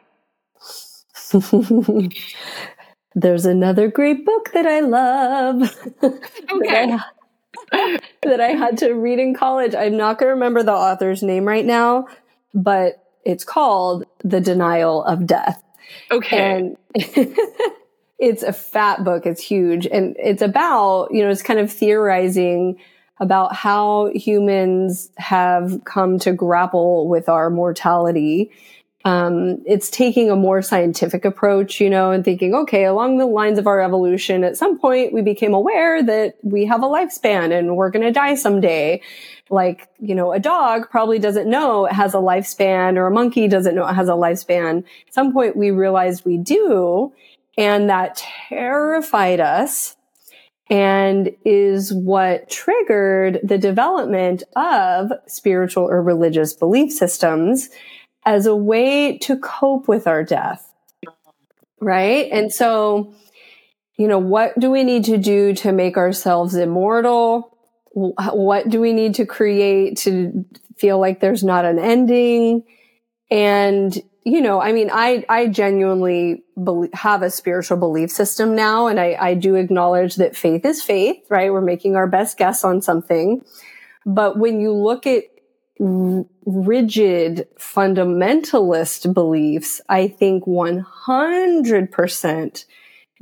There's another great book that I love. Okay. that, I, that I had to read in college. I'm not going to remember the author's name right now, but it's called The Denial of Death. Okay. And it's a fat book. It's huge. And it's about, you know, it's kind of theorizing about how humans have come to grapple with our mortality. Um, it's taking a more scientific approach, you know, and thinking, okay, along the lines of our evolution, at some point we became aware that we have a lifespan and we're going to die someday. Like, you know, a dog probably doesn't know it has a lifespan or a monkey doesn't know it has a lifespan. At some point we realized we do. And that terrified us and is what triggered the development of spiritual or religious belief systems as a way to cope with our death. Right. And so, you know, what do we need to do to make ourselves immortal? What do we need to create to feel like there's not an ending? And, you know, I mean, I, I genuinely believe, have a spiritual belief system now. And I, I do acknowledge that faith is faith, right? We're making our best guess on something. But when you look at rigid fundamentalist beliefs, I think 100%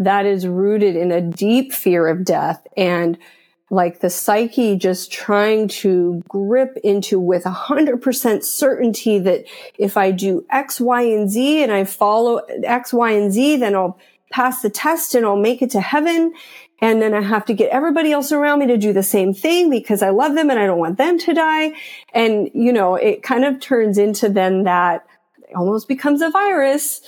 that is rooted in a deep fear of death and like the psyche just trying to grip into with 100% certainty that if I do X, Y, and Z and I follow X, Y, and Z, then I'll pass the test and I'll make it to heaven. And then I have to get everybody else around me to do the same thing because I love them and I don't want them to die. And, you know, it kind of turns into then that almost becomes a virus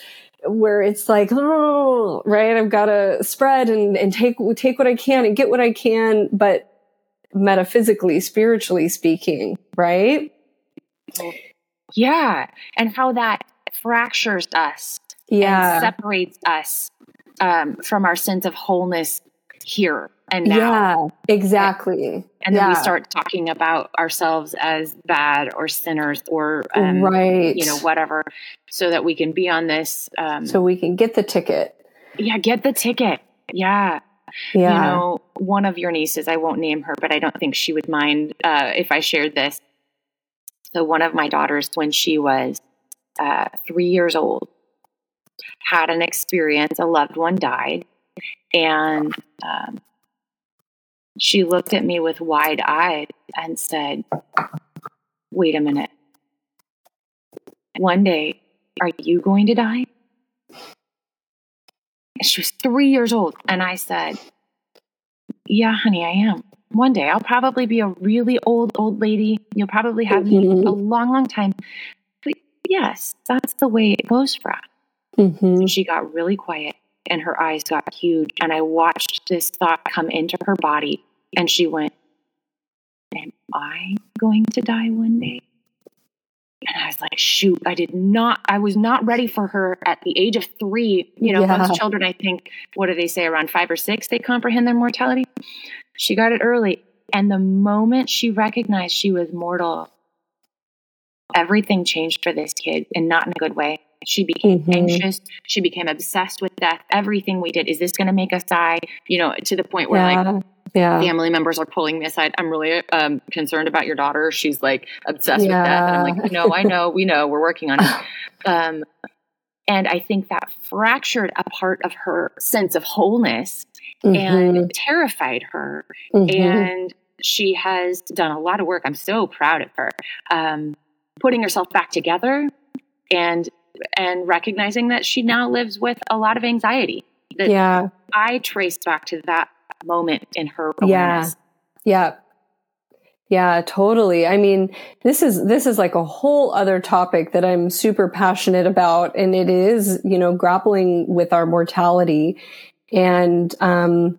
where it's like, oh, right, I've got to spread and, and take, take what I can and get what I can, but metaphysically, spiritually speaking, right? Yeah. And how that fractures us Yeah. and separates us um, from our sense of wholeness here and now. Yeah, exactly. And then we start talking about ourselves as bad or sinners or, um, right. you know, whatever, so that we can be on this. Um, so we can get the ticket. yeah, get the ticket. Yeah. Yeah. You know, one of your nieces, I won't name her, but I don't think she would mind uh, if I shared this. So, one of my daughters, when she was uh, three years old, had an experience. A loved one died. And um, she looked at me with wide eyes and said, Wait a minute. One day, are you going to die? She was three years old. And I said, Yeah, honey, I am. One day I'll probably be a really old, old lady. You'll probably have me Mhm. a long, long time. But yes, that's the way it goes for us. Mhm. She got really quiet and her eyes got huge. And I watched this thought come into her body. And she went, Am I going to die one day? And I was like, shoot, I did not, I was not ready for her at the age of three. You know, Yeah. most children, I think, what do they say, around five or six, they comprehend their mortality. She got it early. And the moment she recognized she was mortal, everything changed for this kid and not in a good way. She became Mhm. anxious. She became obsessed with death. Everything we did, is this going to make us die? You know, to the point where like Yeah. Yeah. family members are pulling me aside. I'm really um, concerned about your daughter. She's like obsessed with death. And I'm like, no, I know, we know, we're working on it. Um, and I think that fractured a part of her sense of wholeness Mhm. and terrified her. Mhm. And she has done a lot of work. I'm so proud of her. Um, putting herself back together and and recognizing that she now lives with a lot of anxiety that yeah. I traced back to that moment in her Yeah. Yeah. Yeah, totally. I mean, this is, this is like a whole other topic that I'm super passionate about. And it is, you know, grappling with our mortality. And, um,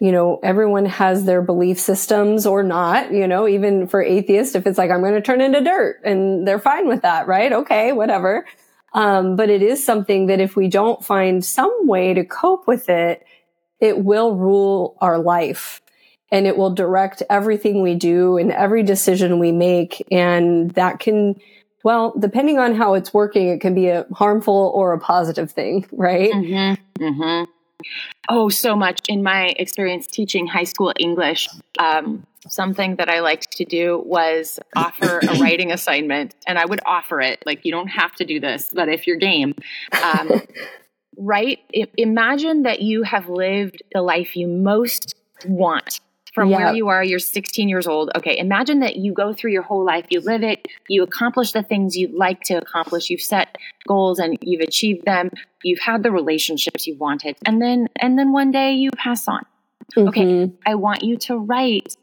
you know, everyone has their belief systems or not, you know, even for atheists, if it's like, I'm going to turn into dirt and they're fine with that, right? Okay, whatever. Um, but it is something that if we don't find some way to cope with it, it will rule our life and it will direct everything we do and every decision we make. And that can, well, depending on how it's working, it can be a harmful or a positive thing, right? Mm-hmm. Mm-hmm. Oh, so much. In my experience teaching high school English, um, something that I liked to do was offer a writing assignment, and I would offer it. Like, you don't have to do this, but if you're game, um, write. Imagine that you have lived the life you most want from yep. where you are, you're 16 years old. Okay, imagine that you go through your whole life, you live it, you accomplish the things you'd like to accomplish, you've set goals and you've achieved them, you've had the relationships you wanted, and then and then one day you pass on. Mm-hmm. Okay, I want you to write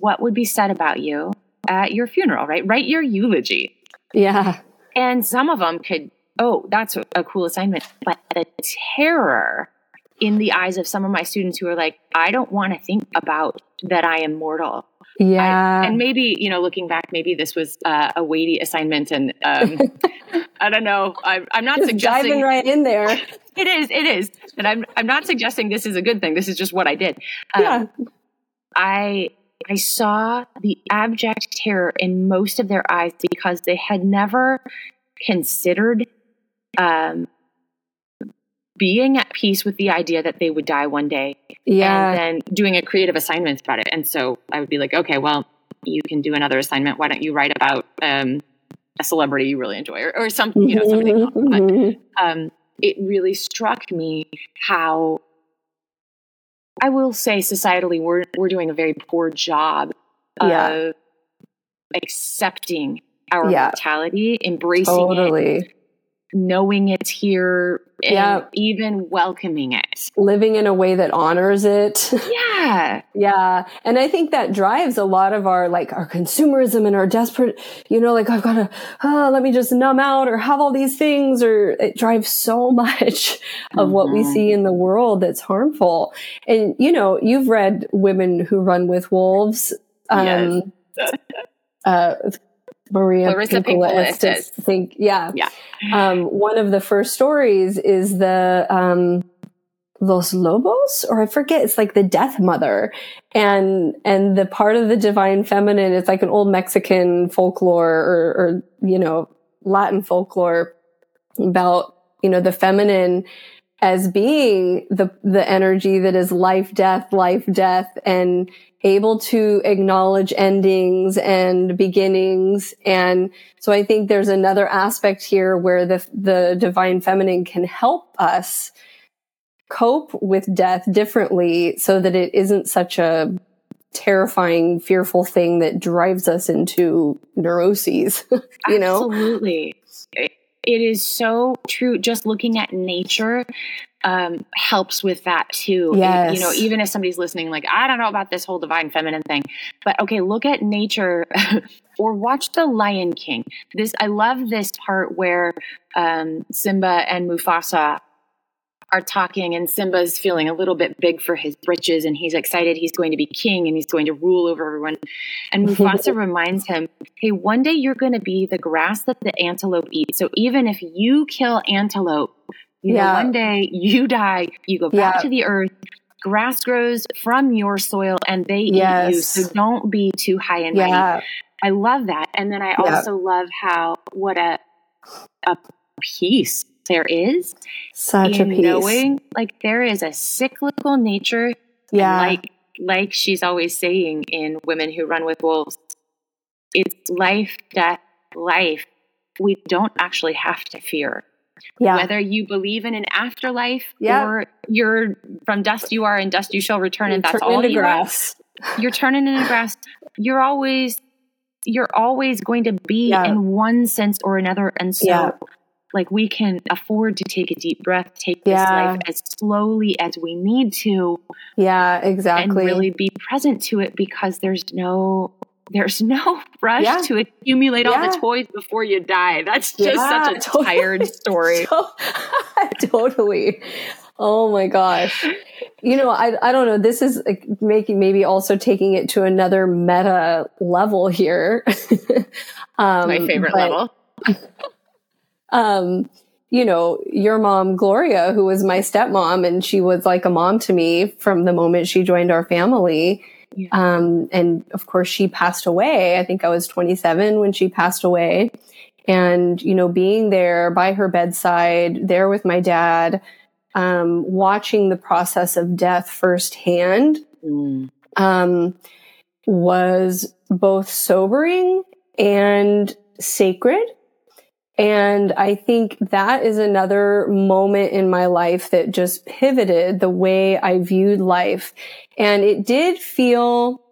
what would be said about you at your funeral, right? Write your eulogy. Yeah. And some of them could, oh, that's a cool assignment. But the terror in the eyes of some of my students who are like, I don't want to think about that I am mortal. Yeah. I, and maybe, you know, looking back, maybe this was uh, a weighty assignment and um, I don't know. I'm, I'm not just suggesting. Diving right in there. It is, it is. And I'm, I'm not suggesting this is a good thing. This is just what I did. Um, yeah. I, I saw the abject terror in most of their eyes because they had never considered um, being at peace with the idea that they would die one day. Yeah. And then doing a creative assignment about it. And so I would be like, okay, well, you can do another assignment. Why don't you write about um, a celebrity you really enjoy or, or something, you know, something. Mm-hmm. But, um, it really struck me how I will say societally we're we're doing a very poor job yeah. of accepting our yeah. mortality, embracing totally. it, knowing it's here and yeah. even welcoming it. Living in a way that honors it. Yeah. yeah. And I think that drives a lot of our like our consumerism and our desperate, you know, like I've got to, oh, let me just numb out or have all these things or it drives so much of mm-hmm. what we mm-hmm. see in the world that's harmful. And you know, you've read Women Who Run with Wolves. Um, yes. uh, Maria Clarissa Pinkola think, yeah. Yeah. Um, one of the first stories is the, um, Los Lobos, or I forget, it's like the death mother. And, and the part of the divine feminine it's like an old Mexican folklore or, or, you know, Latin folklore about, you know, the feminine as being the, the energy that is life, death, life, death, and able to acknowledge endings and beginnings. And so I think there's another aspect here where the, the divine feminine can help us cope with death differently so that it isn't such a terrifying, fearful thing that drives us into neuroses, you know? Absolutely it is so true. Just looking at nature um, helps with that too. Yes. You know, even if somebody's listening, like, I don't know about this whole divine feminine thing, but okay, look at nature or watch The Lion King. This, I love this part where um, Simba and Mufasa are talking and Simba's feeling a little bit big for his britches and he's excited he's going to be king and he's going to rule over everyone. And Mufasa reminds him, hey, one day you're going to be the grass that the antelope eat. So even if you kill antelope, you yeah. know, one day you die, you go back yeah. to the earth, grass grows from your soil and they yes. eat you. So don't be too high and mighty. Yeah. I love that. And then I also love how, what a, a peace there is such a peace. knowing like there is a cyclical nature yeah like like she's always saying in women who run with wolves it's life death life we don't actually have to fear yeah. whether you believe in an afterlife yeah. or you're from dust you are and dust you shall return and that's all you grass. Are, you're turning into grass you're always you're always going to be yeah. in one sense or another and so yeah like we can afford to take a deep breath, take this life as slowly as we need to. Yeah, exactly. And really be present to it because there's no there's no rush yeah. to accumulate yeah. all the toys before you die. That's just yeah, such a totally. tired story. totally. Oh my gosh. You know, I, I don't know. This is like making maybe also taking it to another meta level here. um, my favorite but, level. um, you know, your mom, Gloria, who was my stepmom, and she was like a mom to me from the moment she joined our family. Yeah. Um, and of course, she passed away. I think I was 27 when she passed away. And, you know, being there by her bedside, there with my dad, um, watching the process of death firsthand, mm. um, was both sobering and sacred. And I think that is another moment in my life that just pivoted the way I viewed life. And it did feel,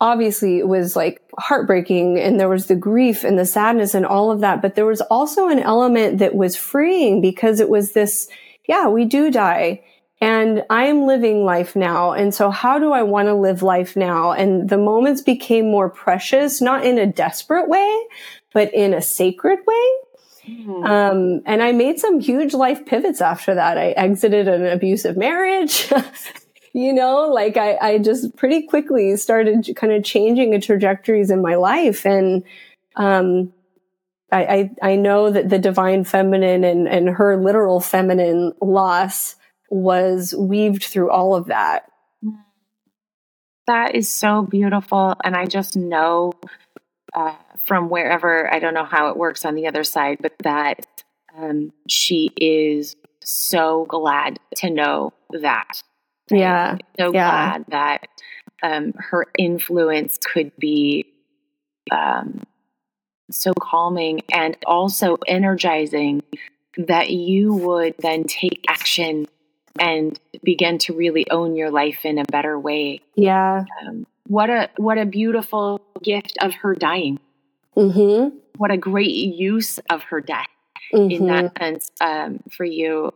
obviously it was like heartbreaking and there was the grief and the sadness and all of that. But there was also an element that was freeing because it was this, yeah, we do die and I'm living life now. And so how do I want to live life now? And the moments became more precious, not in a desperate way, but in a sacred way. Mm-hmm. Um, and I made some huge life pivots after that. I exited an abusive marriage. you know, like I, I just pretty quickly started kind of changing the trajectories in my life. And, um, I, I, I know that the divine feminine and, and her literal feminine loss was weaved through all of that. That is so beautiful. And I just know uh, from wherever, I don't know how it works on the other side, but that um, she is so glad to know that. Yeah. So yeah. glad that um, her influence could be um, so calming and also energizing that you would then take action and begin to really own your life in a better way. Yeah. Um, what a what a beautiful gift of her dying. Mm-hmm. What a great use of her death mm-hmm. in that mm-hmm. sense um, for you.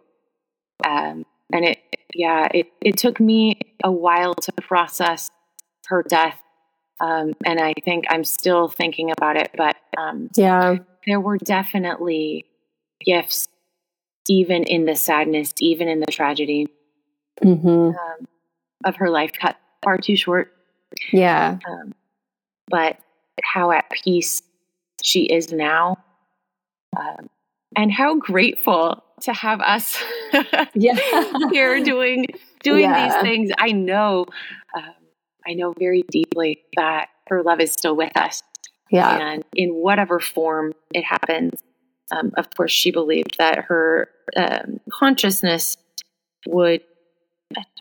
Um, and it, yeah, it, it took me a while to process her death. Um, and I think I'm still thinking about it, but um, yeah, there were definitely gifts, even in the sadness, even in the tragedy mm-hmm. Um, of her life cut far too short. Yeah. Um, but how at peace she is now. Um, and how grateful to have us yeah. here doing doing yeah. these things. I know, um, I know very deeply that her love is still with us. Yeah, and in whatever form it happens, um, of course, she believed that her um, consciousness would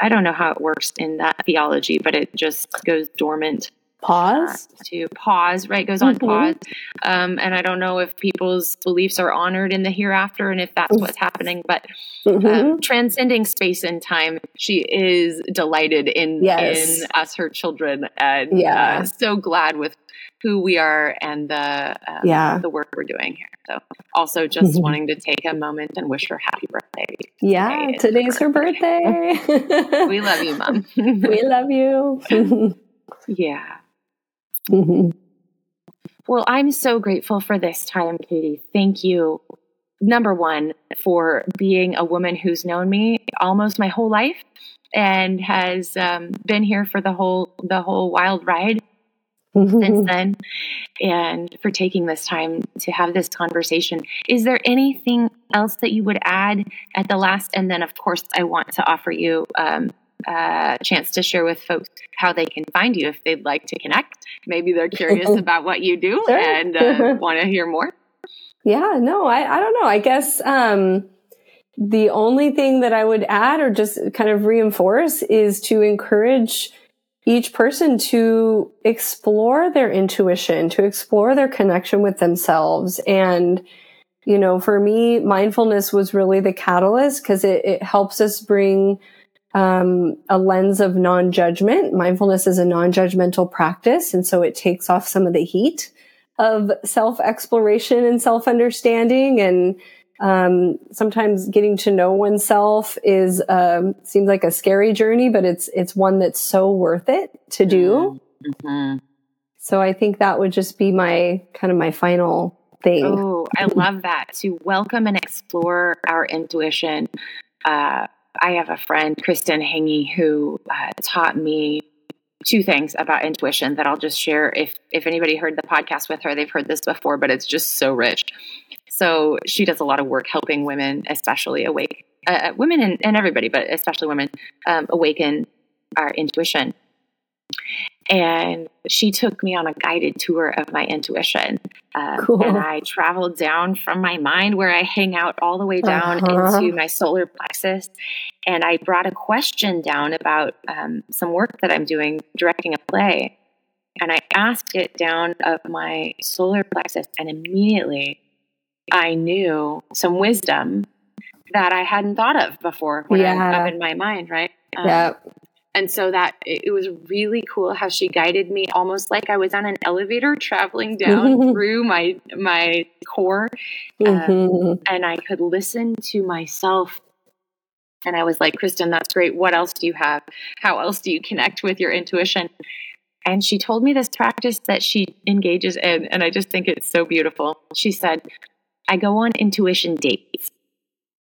I don't know how it works in that theology, but it just goes dormant. Pause uh, to pause, right? Goes on mm-hmm. pause. Um, and I don't know if people's beliefs are honored in the hereafter and if that's what's happening, but mm-hmm. um, transcending space and time, she is delighted in, yes. in us, her children, and yeah. Uh, so glad with who we are and the um, yeah. the work we're doing here. So also just mm-hmm. wanting to take a moment and wish her happy birthday. Yeah, today today's her birthday. we love you, mom. we love you. yeah. Mm-hmm. Well, I'm so grateful for this time, Katy. Thank you. Number one, for being a woman who's known me almost my whole life and has um, been here for the whole the whole wild ride since then and for taking this time to have this conversation. Is there anything else that you would add at the last? And then, of course, I want to offer you um, a chance to share with folks how they can find you if they'd like to connect. Maybe they're curious about what you do sure. and uh, want to hear more. Yeah, no, I, I don't know. I guess um, the only thing that I would add or just kind of reinforce is to encourage each person to explore their intuition, to explore their connection with themselves. And, you know, for me, mindfulness was really the catalyst because it, it, helps us bring um, a lens of non-judgment. Mindfulness is a non-judgmental practice. And so it takes off some of the heat of self-exploration and self-understanding and um, sometimes getting to know oneself is um, seems like a scary journey, but it's it's one that's so worth it to do. Mm-hmm. So I think that would just be my kind of my final thing. Oh, I love that to welcome and explore our intuition. Uh, I have a friend, Kristen Hangy, who uh, taught me two things about intuition that I'll just share. If if anybody heard the podcast with her, they've heard this before, but it's just so rich. So she does a lot of work helping women, especially awake uh, uh women and, and, everybody, but especially women, um, awaken our intuition. And she took me on a guided tour of my intuition. Um, cool. And I traveled down from my mind, where I hang out, all the way down uh-huh. into my solar plexus. And I brought a question down about um, some work that I'm doing, directing a play. And I asked it down of my solar plexus, and immediately I knew some wisdom that I hadn't thought of before when yeah. I'm up in my mind, right? Um, yeah. And so that it was really cool how she guided me almost like I was on an elevator traveling down through my my core. Um, mm-hmm. and I could listen to myself. And I was like, Kristen, that's great. What else do you have? How else do you connect with your intuition? And she told me this practice that she engages in, and I just think it's so beautiful. She said, I go on intuition dates.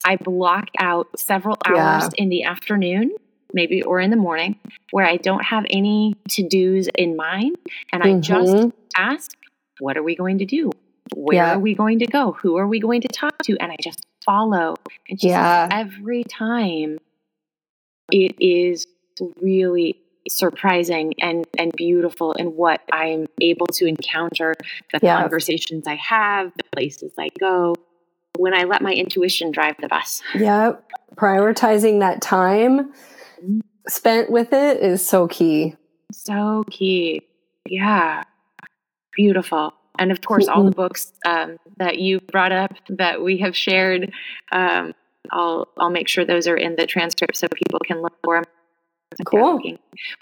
I block out several hours yeah. in the afternoon, maybe or in the morning, where I don't have any to dos in mind. And mm-hmm. I just ask, what are we going to do? Where yeah. are we going to go? Who are we going to talk to? And I just follow. And just yeah. every time it is really surprising and and beautiful in what I'm able to encounter, the yeah. conversations I have, the places I go, when I let my intuition drive the bus. Yeah, prioritizing that time spent with it is so key. So key. Yeah. Beautiful. And of course, all the books um, that you brought up that we have shared, um, I'll I'll make sure those are in the transcript so people can look for them. Cool.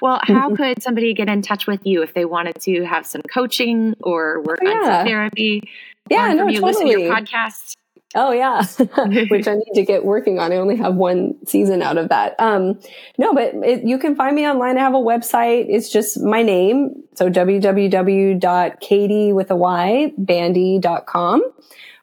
Well, how could somebody get in touch with you if they wanted to have some coaching or work yeah. on some therapy? Yeah, no, you, totally. Listen to your podcast. Oh yeah, which I need to get working on. I only have one season out of that. Um, no, but it, you can find me online. I have a website. It's just my name. So www.katy with a Y bandy.com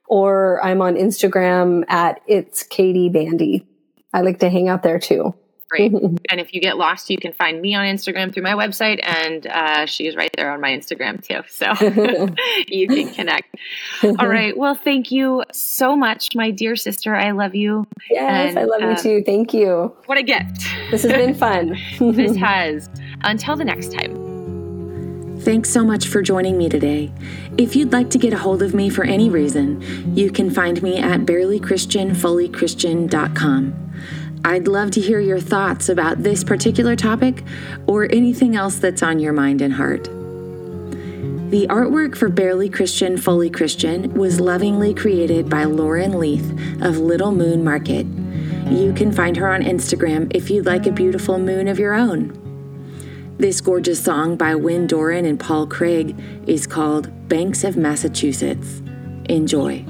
or I'm on Instagram at it's Katy Bandy. I like to hang out there too great. and if you get lost, you can find me on Instagram through my website, and uh, she's right there on my Instagram too. So you can connect. All right. Well, thank you so much, my dear sister. I love you. Yes, and, I love uh, you too. Thank you. What a gift. This has been fun. this has. Until the next time. Thanks so much for joining me today. If you'd like to get a hold of me for any reason, you can find me at barelychristianfullychristian.com. I'd love to hear your thoughts about this particular topic or anything else that's on your mind and heart. The artwork for Barely Christian, Fully Christian was lovingly created by Lauren Leith of Little Moon Market. You can find her on Instagram if you'd like a beautiful moon of your own. This gorgeous song by Wynn Doran and Paul Craig is called Banks of Massachusetts. Enjoy.